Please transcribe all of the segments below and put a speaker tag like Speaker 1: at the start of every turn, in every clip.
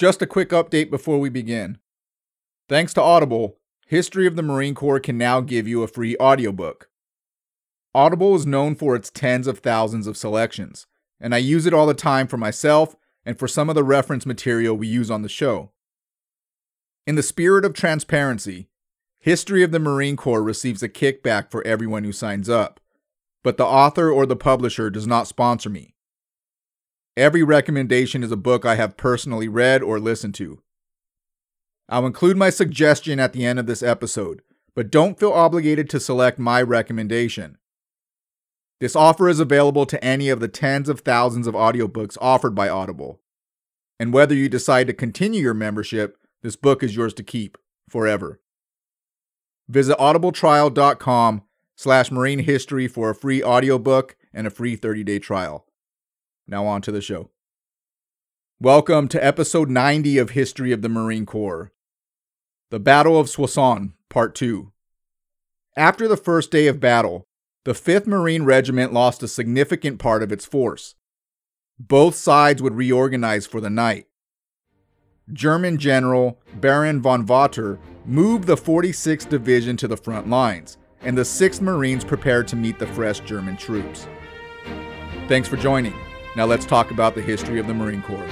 Speaker 1: Just a quick update before we begin. Thanks to Audible, History of the Marine Corps can now give you a free audiobook. Audible is known for its tens of thousands of selections, and I use it all the time for myself and for some of the reference material we use on the show. In the spirit of transparency, History of the Marine Corps receives a kickback for everyone who signs up, but the author or the publisher does not sponsor me. Every recommendation is a book I have personally read or listened to. I'll include my suggestion at the end of this episode, but don't feel obligated to select my recommendation. This offer is available to any of the tens of thousands of audiobooks offered by Audible. And whether you decide to continue your membership, this book is yours to keep forever. Visit audibletrial.com slash marine history for a free audiobook and a free 30-day trial. Now on to the show. Welcome to episode 90 of History of the Marine Corps. The Battle of Soissons, Part 2. After the first day of battle, the 5th Marine Regiment lost a significant part of its force. Both sides would reorganize for the night. German General Baron von Watter moved the 46th Division to the front lines, and the 6th Marines prepared to meet the fresh German troops. Thanks for joining. Now let's talk about the history of the Marine Corps.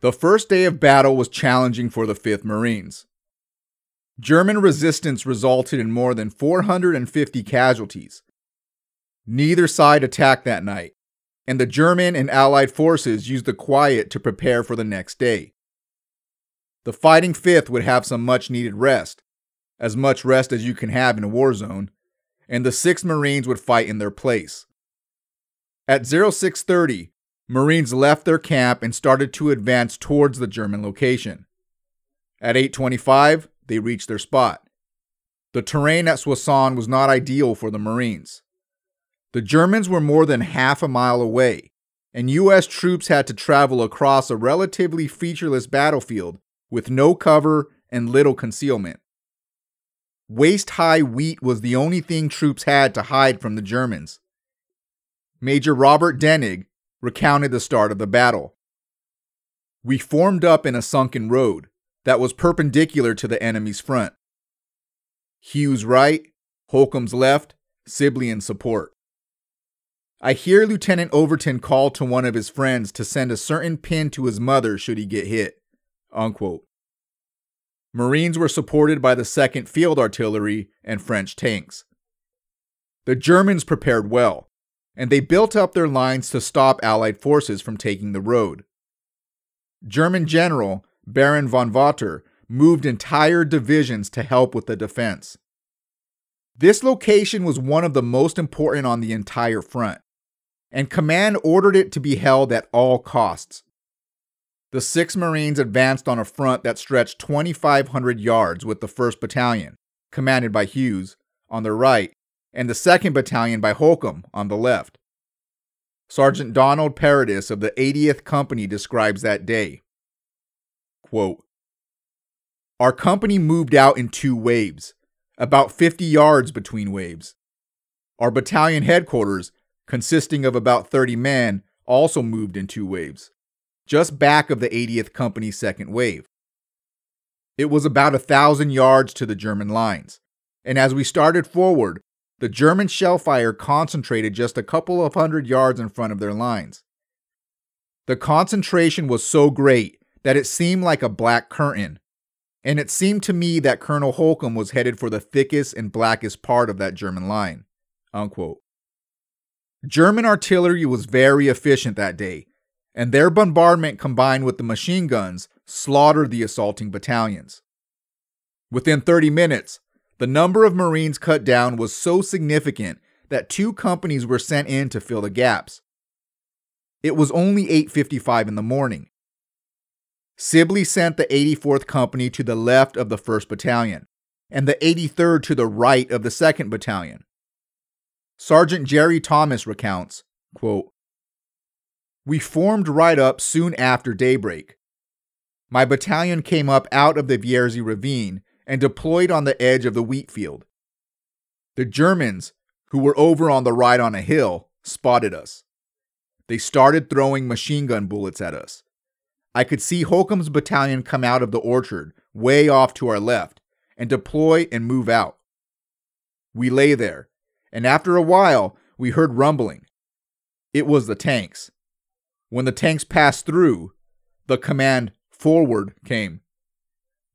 Speaker 1: The first day of battle was challenging for the 5th Marines. German resistance resulted in more than 450 casualties. Neither side attacked that night, and the German and Allied forces used the quiet to prepare for the next day. The fighting 5th would have some much needed rest, as much rest as you can have in a war zone, and the 6th Marines would fight in their place. At 0630, Marines left their camp and started to advance towards the German location. At 8:25, they reached their spot. The terrain at Soissons was not ideal for the Marines. The Germans were more than half a mile away, and US troops had to travel across a relatively featureless battlefield with no cover and little concealment. Waist high wheat was the only thing troops had to hide from the Germans. Major Robert Denig, recounted the start of the battle. We formed up in a sunken road that was perpendicular to the enemy's front. Hughes right, Holcomb's left, Sibley in support. I hear Lieutenant Overton call to one of his friends to send a certain pin to his mother should he get hit. Unquote. Marines were supported by the 2nd Field Artillery and French tanks. The Germans prepared well and they built up their lines to stop Allied forces from taking the road. German General Baron von Watter moved entire divisions to help with the defense. This location was one of the most important on the entire front, and command ordered it to be held at all costs. The 6 Marines advanced on a front that stretched 2,500 yards with the 1st Battalion, commanded by Hughes, on the right, and the 2nd Battalion by Holcomb on the left. Sergeant Donald Paradis of the 80th Company describes that day. Quote, Our company moved out in two waves, about 50 yards between waves. Our battalion headquarters, consisting of about 30 men, also moved in two waves, just back of the 80th Company's second wave. It was about a thousand yards to the German lines, and as we started forward, the German shell fire concentrated just a couple of hundred yards in front of their lines. The concentration was so great that it seemed like a black curtain, and it seemed to me that Colonel Holcomb was headed for the thickest and blackest part of that German line. Unquote. German artillery was very efficient that day, and their bombardment combined with the machine guns slaughtered the assaulting battalions. Within 30 minutes, the number of Marines cut down was so significant that two companies were sent in to fill the gaps. It was only 8:55 in the morning. Sibley sent the 84th Company to the left of the 1st Battalion and the 83rd to the right of the 2nd Battalion. Sergeant Jerry Thomas recounts, quote, We formed right up soon after daybreak. My battalion came up out of the Vierzy ravine and deployed on the edge of the wheat field. The Germans, who were over on the right on a hill, spotted us. They started throwing machine gun bullets at us. I could see Holcomb's battalion come out of the orchard, way off to our left, and deploy and move out. We lay there, and after a while, we heard rumbling. It was the tanks. When the tanks passed through, the command forward came.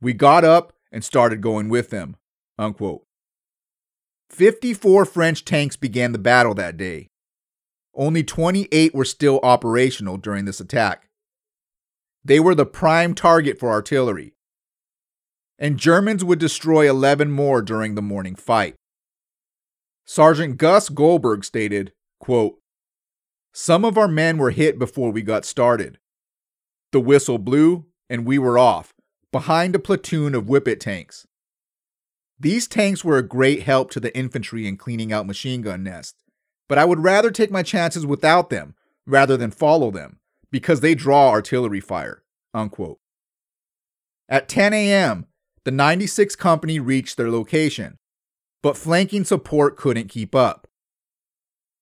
Speaker 1: We got up and started going with them. Unquote. 54 French tanks began the battle that day. Only 28 were still operational during this attack. They were the prime target for artillery. And Germans would destroy 11 more during the morning fight. Sergeant Gus Goldberg stated, quote, Some of our men were hit before we got started. The whistle blew, and we were off, behind a platoon of Whippet tanks. These tanks were a great help to the infantry in cleaning out machine gun nests, but I would rather take my chances without them rather than follow them because they draw artillery fire. Unquote. At 10 a.m., the 96th Company reached their location, but flanking support couldn't keep up.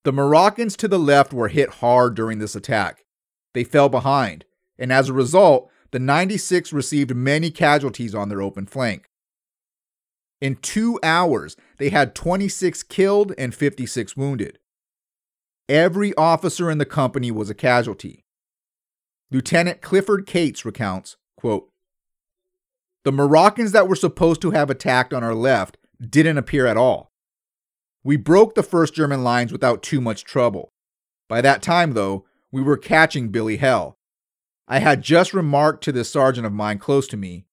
Speaker 1: The Moroccans to the left were hit hard during this attack. They fell behind, and as a result, the 96 received many casualties on their open flank. In two hours, they had 26 killed and 56 wounded. Every officer in the company was a casualty. Lieutenant Clifford Cates recounts, quote, The Moroccans that were supposed to have attacked on our left didn't appear at all. We broke the first German lines without too much trouble. By that time, though, we were catching Billy Hell. I had just remarked to this sergeant of mine close to me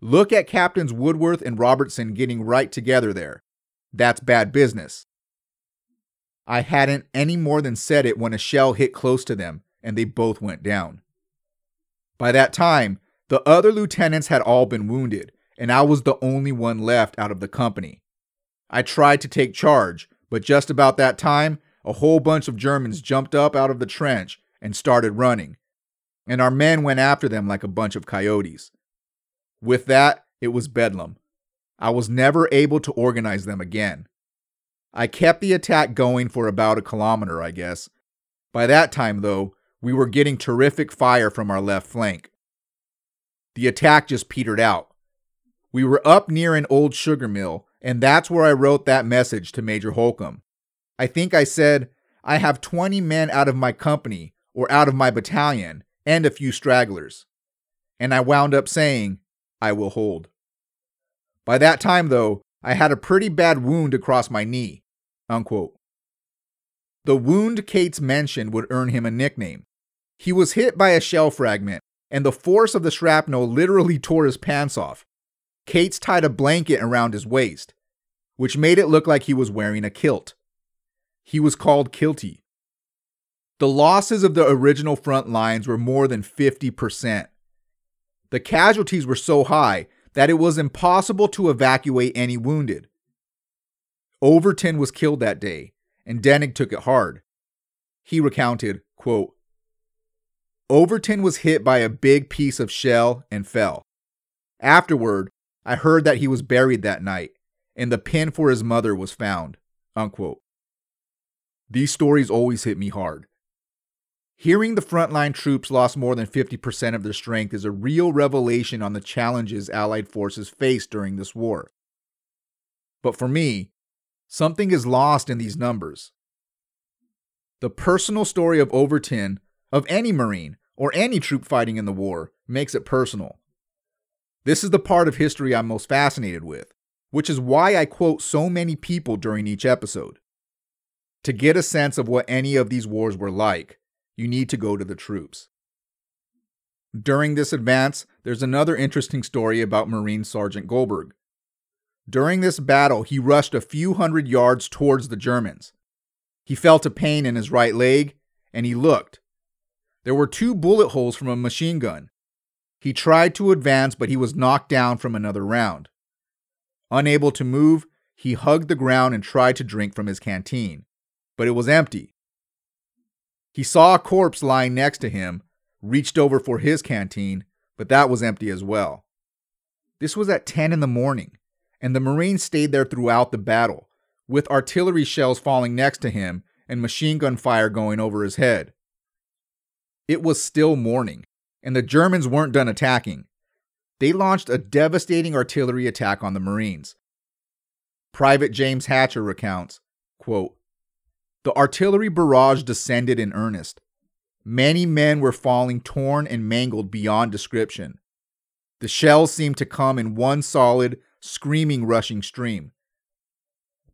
Speaker 1: Look at Captains Woodworth and Robertson getting right together there. That's bad business. I hadn't any more than said it when a shell hit close to them and they both went down. By that time, the other lieutenants had all been wounded, and I was the only one left out of the company. I tried to take charge, but just about that time, a whole bunch of Germans jumped up out of the trench and started running, and our men went after them like a bunch of coyotes. With that, it was bedlam. I was never able to organize them again. I kept the attack going for about a kilometer, I guess. By that time, though, we were getting terrific fire from our left flank. The attack just petered out. We were up near an old sugar mill, and that's where I wrote that message to Major Holcomb. I think I said, I have 20 men out of my company, or out of my battalion, and a few stragglers. And I wound up saying, I will hold. By that time, though, I had a pretty bad wound across my knee. Unquote. The wound Cates mentioned would earn him a nickname. He was hit by a shell fragment, and the force of the shrapnel literally tore his pants off. Cates tied a blanket around his waist, which made it look like he was wearing a kilt. He was called Kilty. The losses of the original front lines were more than 50%. The casualties were so high that it was impossible to evacuate any wounded. Overton was killed that day, and Denig took it hard. He recounted, quote, Overton was hit by a big piece of shell and fell. Afterward, I heard that he was buried that night, and the pin for his mother was found. Unquote. These stories always hit me hard. Hearing the frontline troops lost more than 50% of their strength is a real revelation on the challenges Allied forces faced during this war. But for me, something is lost in these numbers. The personal story of Overton, of any Marine, or any troop fighting in the war, makes it personal. This is the part of history I'm most fascinated with, which is why I quote so many people during each episode. To get a sense of what any of these wars were like, you need to go to the troops. During this advance, there's another interesting story about Marine Sergeant Goldberg. During this battle, he rushed a few hundred yards towards the Germans. He felt a pain in his right leg, and he looked. There were two bullet holes from a machine gun. He tried to advance, but he was knocked down from another round. Unable to move, he hugged the ground and tried to drink from his canteen, but it was empty. He saw a corpse lying next to him, reached over for his canteen, but that was empty as well. This was at 10 in the morning, and the Marine stayed there throughout the battle, with artillery shells falling next to him and machine gun fire going over his head. It was still morning, and the Germans weren't done attacking. They launched a devastating artillery attack on the Marines. Private James Hatcher recounts, quote, The artillery barrage descended in earnest. Many men were falling torn and mangled beyond description. The shells seemed to come in one solid, screaming, rushing stream.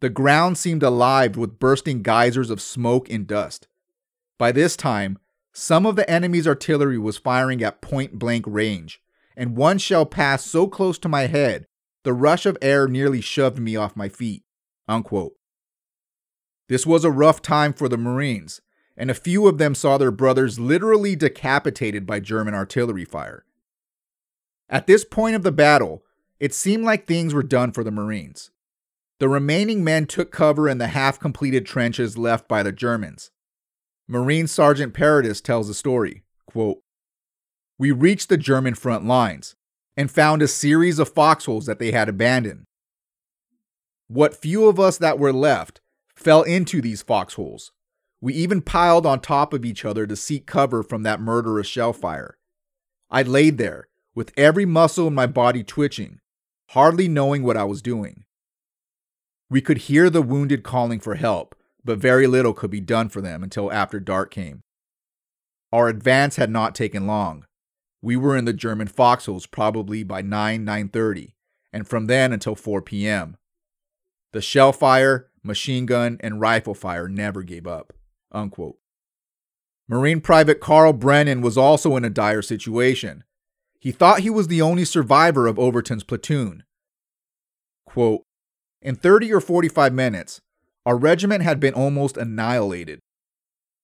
Speaker 1: The ground seemed alive with bursting geysers of smoke and dust. By this time, some of the enemy's artillery was firing at point blank range, and one shell passed so close to my head, the rush of air nearly shoved me off my feet. Unquote. This was a rough time for the Marines, and a few of them saw their brothers literally decapitated by German artillery fire. At this point of the battle, it seemed like things were done for the Marines. The remaining men took cover in the half completed trenches left by the Germans. Marine Sergeant Paradis tells the story quote, We reached the German front lines and found a series of foxholes that they had abandoned. What few of us that were left fell into these foxholes. We even piled on top of each other to seek cover from that murderous shell fire. I laid there, with every muscle in my body twitching, hardly knowing what I was doing. We could hear the wounded calling for help, but very little could be done for them until after dark came. Our advance had not taken long. We were in the German foxholes probably by 9 9:30, and from then until 4 p.m. The shell fire, machine gun, and rifle fire never gave up. Unquote. Marine Private Carl Brannen was also in a dire situation. He thought he was the only survivor of Overton's platoon. Quote, in 30 or 45 minutes, our regiment had been almost annihilated.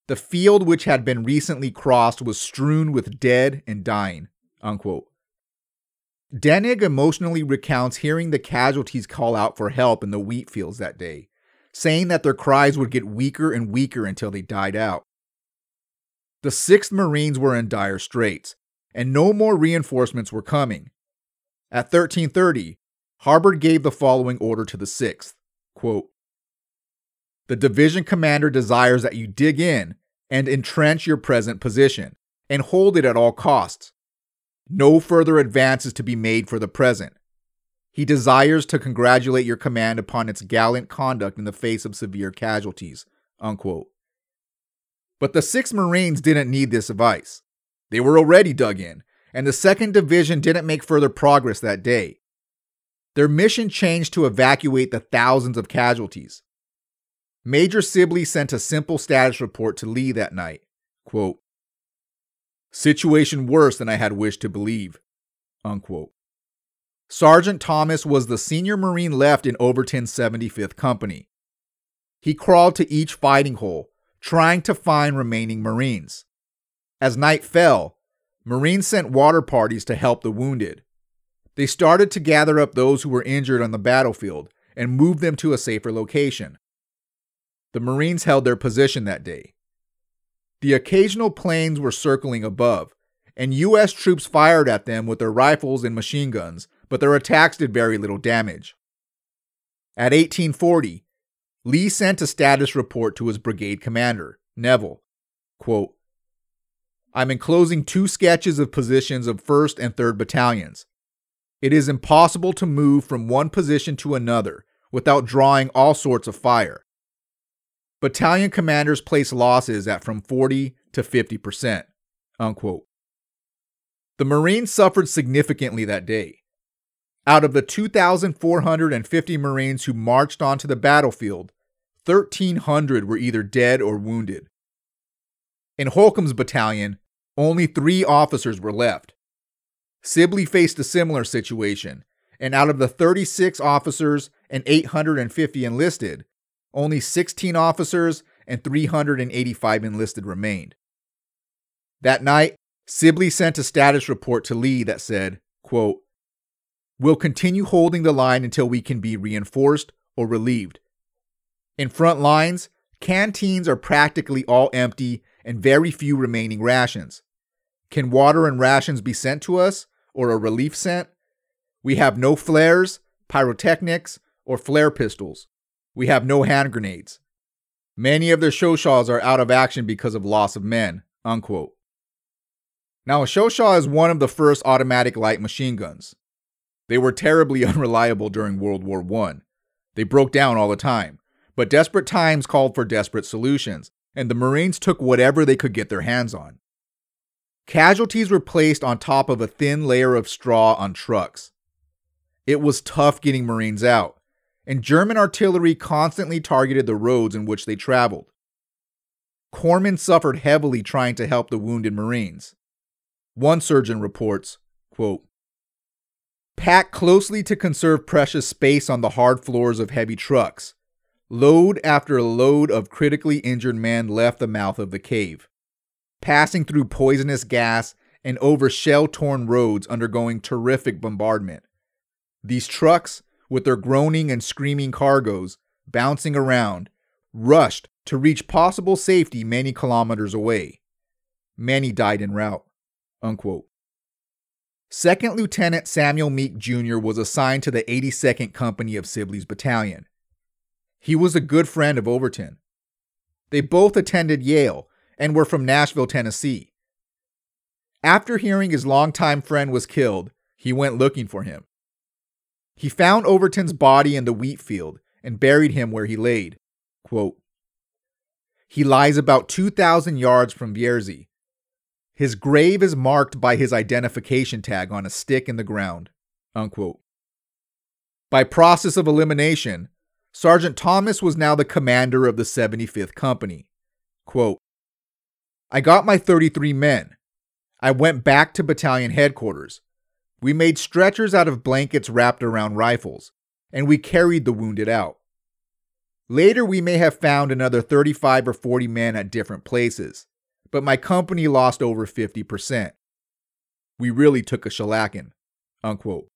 Speaker 1: The field which had been recently crossed was strewn with dead and dying. Unquote. Denig emotionally recounts hearing the casualties call out for help in the wheat fields that day, saying that their cries would get weaker and weaker until they died out. The 6th Marines were in dire straits, and no more reinforcements were coming. At 1330, Harbord gave the following order to the 6th quote, The division commander desires that you dig in and entrench your present position and hold it at all costs. No further advance is to be made for the present. He desires to congratulate your command upon its gallant conduct in the face of severe casualties. Unquote. But the 6th Marines didn't need this advice. They were already dug in, and the 2nd Division didn't make further progress that day. Their mission changed to evacuate the thousands of casualties. Major Sibley sent a simple status report to Lee that night. Quote, Situation worse than I had wished to believe. Unquote. Sergeant Thomas was the senior Marine left in Overton's 75th Company. He crawled to each fighting hole, trying to find remaining Marines. As night fell, Marines sent water parties to help the wounded. They started to gather up those who were injured on the battlefield and move them to a safer location. The Marines held their position that day. The occasional planes were circling above, and U.S. troops fired at them with their rifles and machine guns, but their attacks did very little damage. At 1840, Lee sent a status report to his brigade commander, Neville. Quote, I'm enclosing two sketches of positions of 1st and 3rd battalions. It is impossible to move from one position to another without drawing all sorts of fire. Battalion commanders place losses at from 40 to 50%. Unquote. The Marines suffered significantly that day. Out of the 2,450 Marines who marched onto the battlefield, 1,300 were either dead or wounded. In Holcomb's battalion, only three officers were left. Sibley faced a similar situation, and out of the 36 officers and 850 enlisted, only 16 officers and 385 enlisted remained. That night, Sibley sent a status report to Lee that said, quote, We'll continue holding the line until we can be reinforced or relieved. In front lines, canteens are practically all empty and very few remaining rations. Can water and rations be sent to us, or a relief sent? We have no flares, pyrotechnics, or flare pistols. We have no hand grenades. Many of their Chauchats are out of action because of loss of men. Unquote. Now, a Chauchat is one of the first automatic light machine guns. They were terribly unreliable during World War I. They broke down all the time, but desperate times called for desperate solutions, and the Marines took whatever they could get their hands on. Casualties were placed on top of a thin layer of straw on trucks. It was tough getting Marines out, and German artillery constantly targeted the roads in which they traveled. Corpsmen suffered heavily trying to help the wounded Marines. One surgeon reports, quote, Packed closely to conserve precious space on the hard floors of heavy trucks, load after load of critically injured men left the mouth of the cave, passing through poisonous gas and over shell torn roads undergoing terrific bombardment. These trucks, with their groaning and screaming cargoes bouncing around, rushed to reach possible safety many kilometers away. Many died en route. Unquote. Second Lieutenant Samuel Meek Jr. was assigned to the 82nd Company of Sibley's Battalion. He was a good friend of Overton. They both attended Yale and were from Nashville, Tennessee. After hearing his longtime friend was killed, he went looking for him. He found Overton's body in the wheat field and buried him where he laid. Quote, he lies about 2,000 yards from Vierzy, his grave is marked by his identification tag on a stick in the ground. Unquote. By process of elimination, Sergeant Thomas was now the commander of the 75th Company. Quote, I got my 33 men. I went back to battalion headquarters. We made stretchers out of blankets wrapped around rifles, and we carried the wounded out. Later, we may have found another 35 or 40 men at different places but my company lost over 50%. We really took a shellacking. Unquote.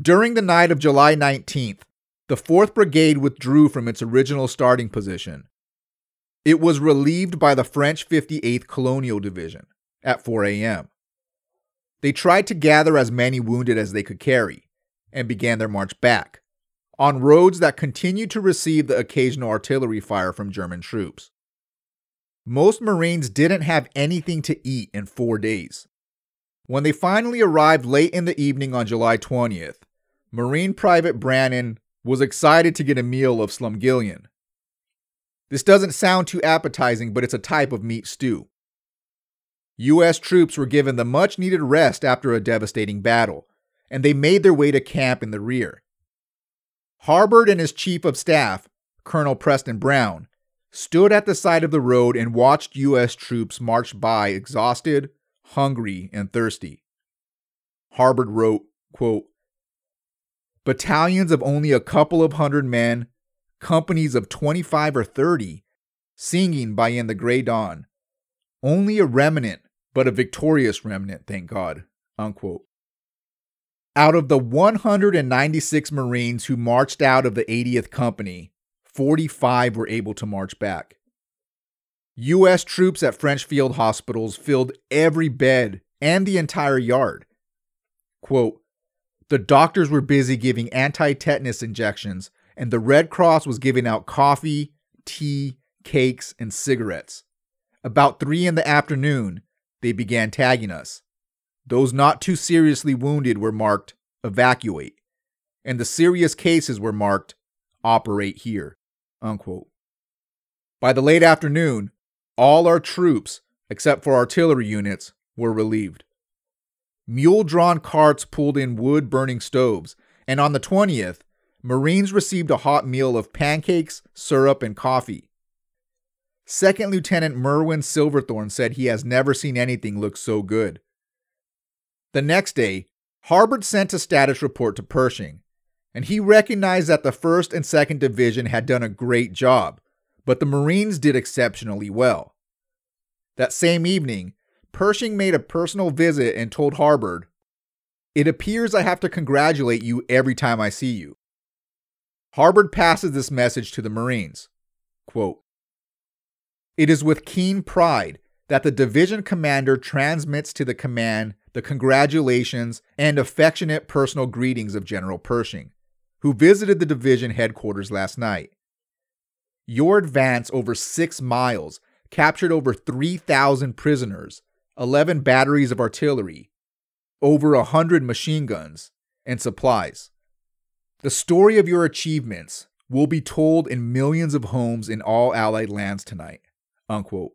Speaker 1: During the night of July 19th, the 4th Brigade withdrew from its original starting position. It was relieved by the French 58th Colonial Division at 4 a.m. They tried to gather as many wounded as they could carry and began their march back on roads that continued to receive the occasional artillery fire from German troops. Most Marines didn't have anything to eat in four days. When they finally arrived late in the evening on July 20th, Marine Private Brannen was excited to get a meal of slumgullion. This doesn't sound too appetizing, but it's a type of meat stew. U.S. troops were given the much needed rest after a devastating battle, and they made their way to camp in the rear. Harbord and his chief of staff, Colonel Preston Brown, stood at the side of the road and watched U.S. troops march by exhausted, hungry, and thirsty. Harbord wrote, quote, Battalions of only a couple of hundred men, companies of 25 or 30, singing by in the gray dawn. Only a remnant, but a victorious remnant, thank God. Unquote. Out of the 196 Marines who marched out of the 80th Company, 45 were able to march back. U.S. troops at French field hospitals filled every bed and the entire yard. Quote, the doctors were busy giving anti tetanus injections, and the Red Cross was giving out coffee, tea, cakes, and cigarettes. About three in the afternoon, they began tagging us. Those not too seriously wounded were marked evacuate, and the serious cases were marked operate here. Unquote. By the late afternoon, all our troops, except for artillery units, were relieved. Mule drawn carts pulled in wood burning stoves, and on the 20th, Marines received a hot meal of pancakes, syrup, and coffee. Second Lieutenant Merwin Silverthorne said he has never seen anything look so good. The next day, Harbord sent a status report to Pershing, and he recognized that the 1st and 2nd Division had done a great job, but the Marines did exceptionally well. That same evening, Pershing made a personal visit and told Harbord, It appears I have to congratulate you every time I see you. Harbord passes this message to the Marines. Quote, It is with keen pride that the division commander transmits to the command the congratulations and affectionate personal greetings of General Pershing, who visited the division headquarters last night. Your advance over six miles captured over 3,000 prisoners, 11 batteries of artillery, over 100 machine guns, and supplies. The story of your achievements will be told in millions of homes in all Allied lands tonight. Unquote.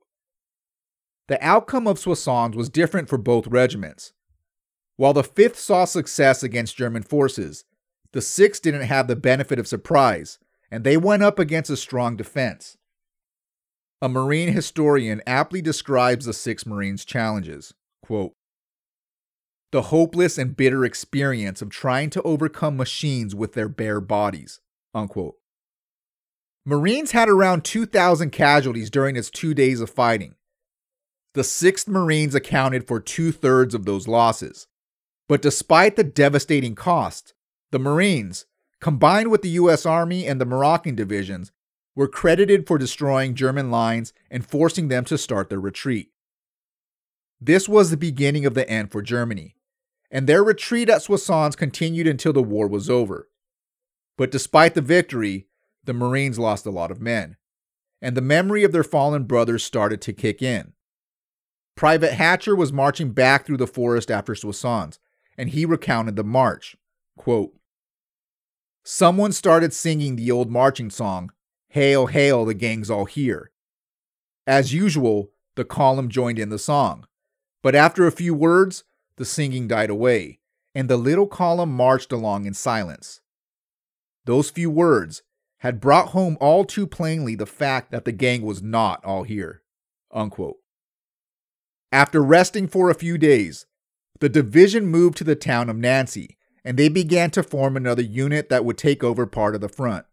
Speaker 1: The outcome of Soissons was different for both regiments. While the 5th saw success against German forces, the 6th didn't have the benefit of surprise, and they went up against a strong defense. A Marine historian aptly describes the 6th Marines' challenges. Quote, the hopeless and bitter experience of trying to overcome machines with their bare bodies. Unquote. Marines had around 2,000 casualties during its two days of fighting. The 6th Marines accounted for two thirds of those losses. But despite the devastating cost, the Marines, combined with the U.S. Army and the Moroccan divisions, were credited for destroying German lines and forcing them to start their retreat. This was the beginning of the end for Germany, and their retreat at Soissons continued until the war was over. But despite the victory, the Marines lost a lot of men, and the memory of their fallen brothers started to kick in. Private Hatcher was marching back through the forest after Soissons, and he recounted the march. Quote, Someone started singing the old marching song, Hail, Hail, the gang's all here. As usual, the column joined in the song, but after a few words, the singing died away, and the little column marched along in silence. Those few words had brought home all too plainly the fact that the gang was not all here. Unquote. After resting for a few days, the division moved to the town of Nancy, and they began to form another unit that would take over part of the front.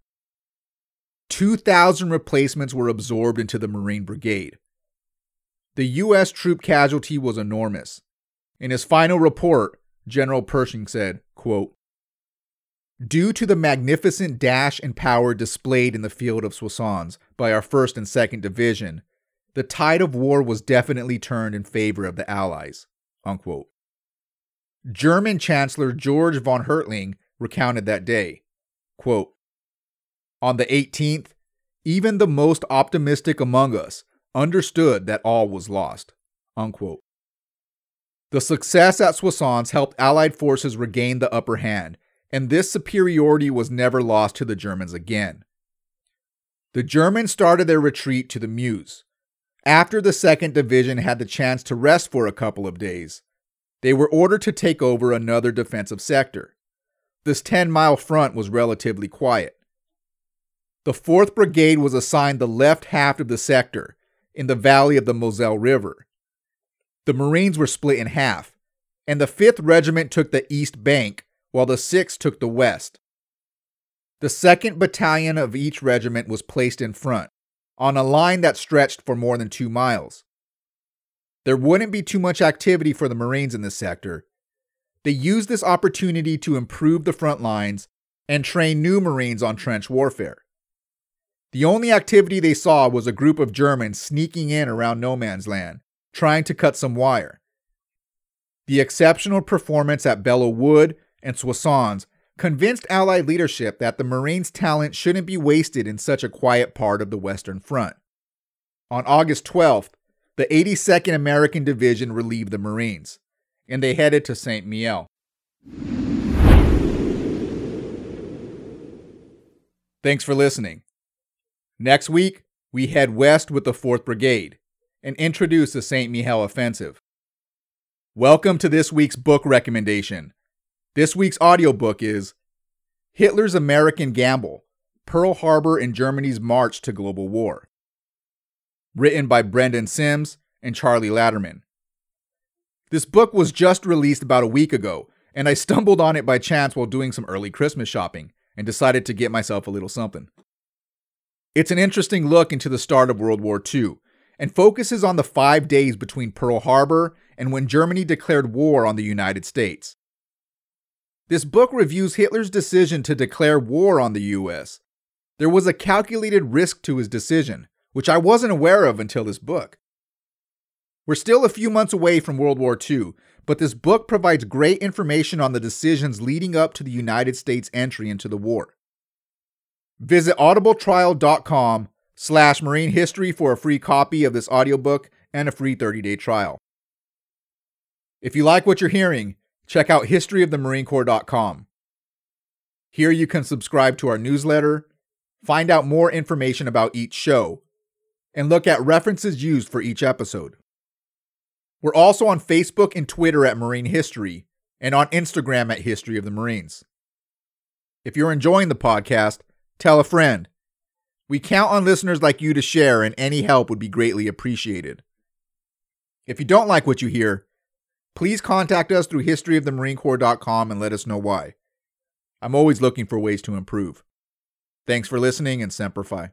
Speaker 1: 2,000 replacements were absorbed into the Marine Brigade. The U.S. troop casualty was enormous. In his final report, General Pershing said, quote, Due to the magnificent dash and power displayed in the field of Soissons by our 1st and 2nd Division, the tide of war was definitely turned in favor of the Allies. Unquote. German Chancellor George von Hertling recounted that day. Quote, On the 18th, even the most optimistic among us understood that all was lost. Unquote. The success at Soissons helped Allied forces regain the upper hand, and this superiority was never lost to the Germans again. The Germans started their retreat to the Meuse. After the 2nd Division had the chance to rest for a couple of days, they were ordered to take over another defensive sector. This 10 mile front was relatively quiet. The 4th Brigade was assigned the left half of the sector in the valley of the Moselle River. The Marines were split in half, and the 5th Regiment took the east bank while the 6th took the west. The 2nd Battalion of each regiment was placed in front, on a line that stretched for more than two miles. There wouldn't be too much activity for the Marines in this sector. They used this opportunity to improve the front lines and train new Marines on trench warfare. The only activity they saw was a group of Germans sneaking in around no man's land, trying to cut some wire. The exceptional performance at Belleau Wood and Soissons convinced Allied leadership that the Marines' talent shouldn't be wasted in such a quiet part of the Western Front. On August 12th, the 82nd American Division relieved the Marines, and they headed to St. Mihiel. Thanks for listening. Next week, we head west with the 4th Brigade and introduce the St. Mihiel offensive. Welcome to this week's book recommendation. This week's audiobook is Hitler's American Gamble Pearl Harbor and Germany's March to Global War written by Brendan Simms and Charlie Laderman. This book was just released about a week ago, and I stumbled on it by chance while doing some early Christmas shopping and decided to get myself a little something. It's an interesting look into the start of World War II and focuses on the five days between Pearl Harbor and when Germany declared war on the United States. This book reviews Hitler's decision to declare war on the US. There was a calculated risk to his decision, which I wasn't aware of until this book. We're still a few months away from World War II, but this book provides great information on the decisions leading up to the United States entry into the war. Visit audibletrial.com slash marine history for a free copy of this audiobook and a free 30-day trial. If you like what you're hearing, check out historyofthemarinecorps.com. Here you can subscribe to our newsletter, find out more information about each show, and look at references used for each episode. We're also on Facebook and Twitter at Marine History and on Instagram at History of the Marines. If you're enjoying the podcast, tell a friend. We count on listeners like you to share, and any help would be greatly appreciated. If you don't like what you hear, please contact us through historyofthemarinecorps.com and let us know why. I'm always looking for ways to improve. Thanks for listening and Semper Fi.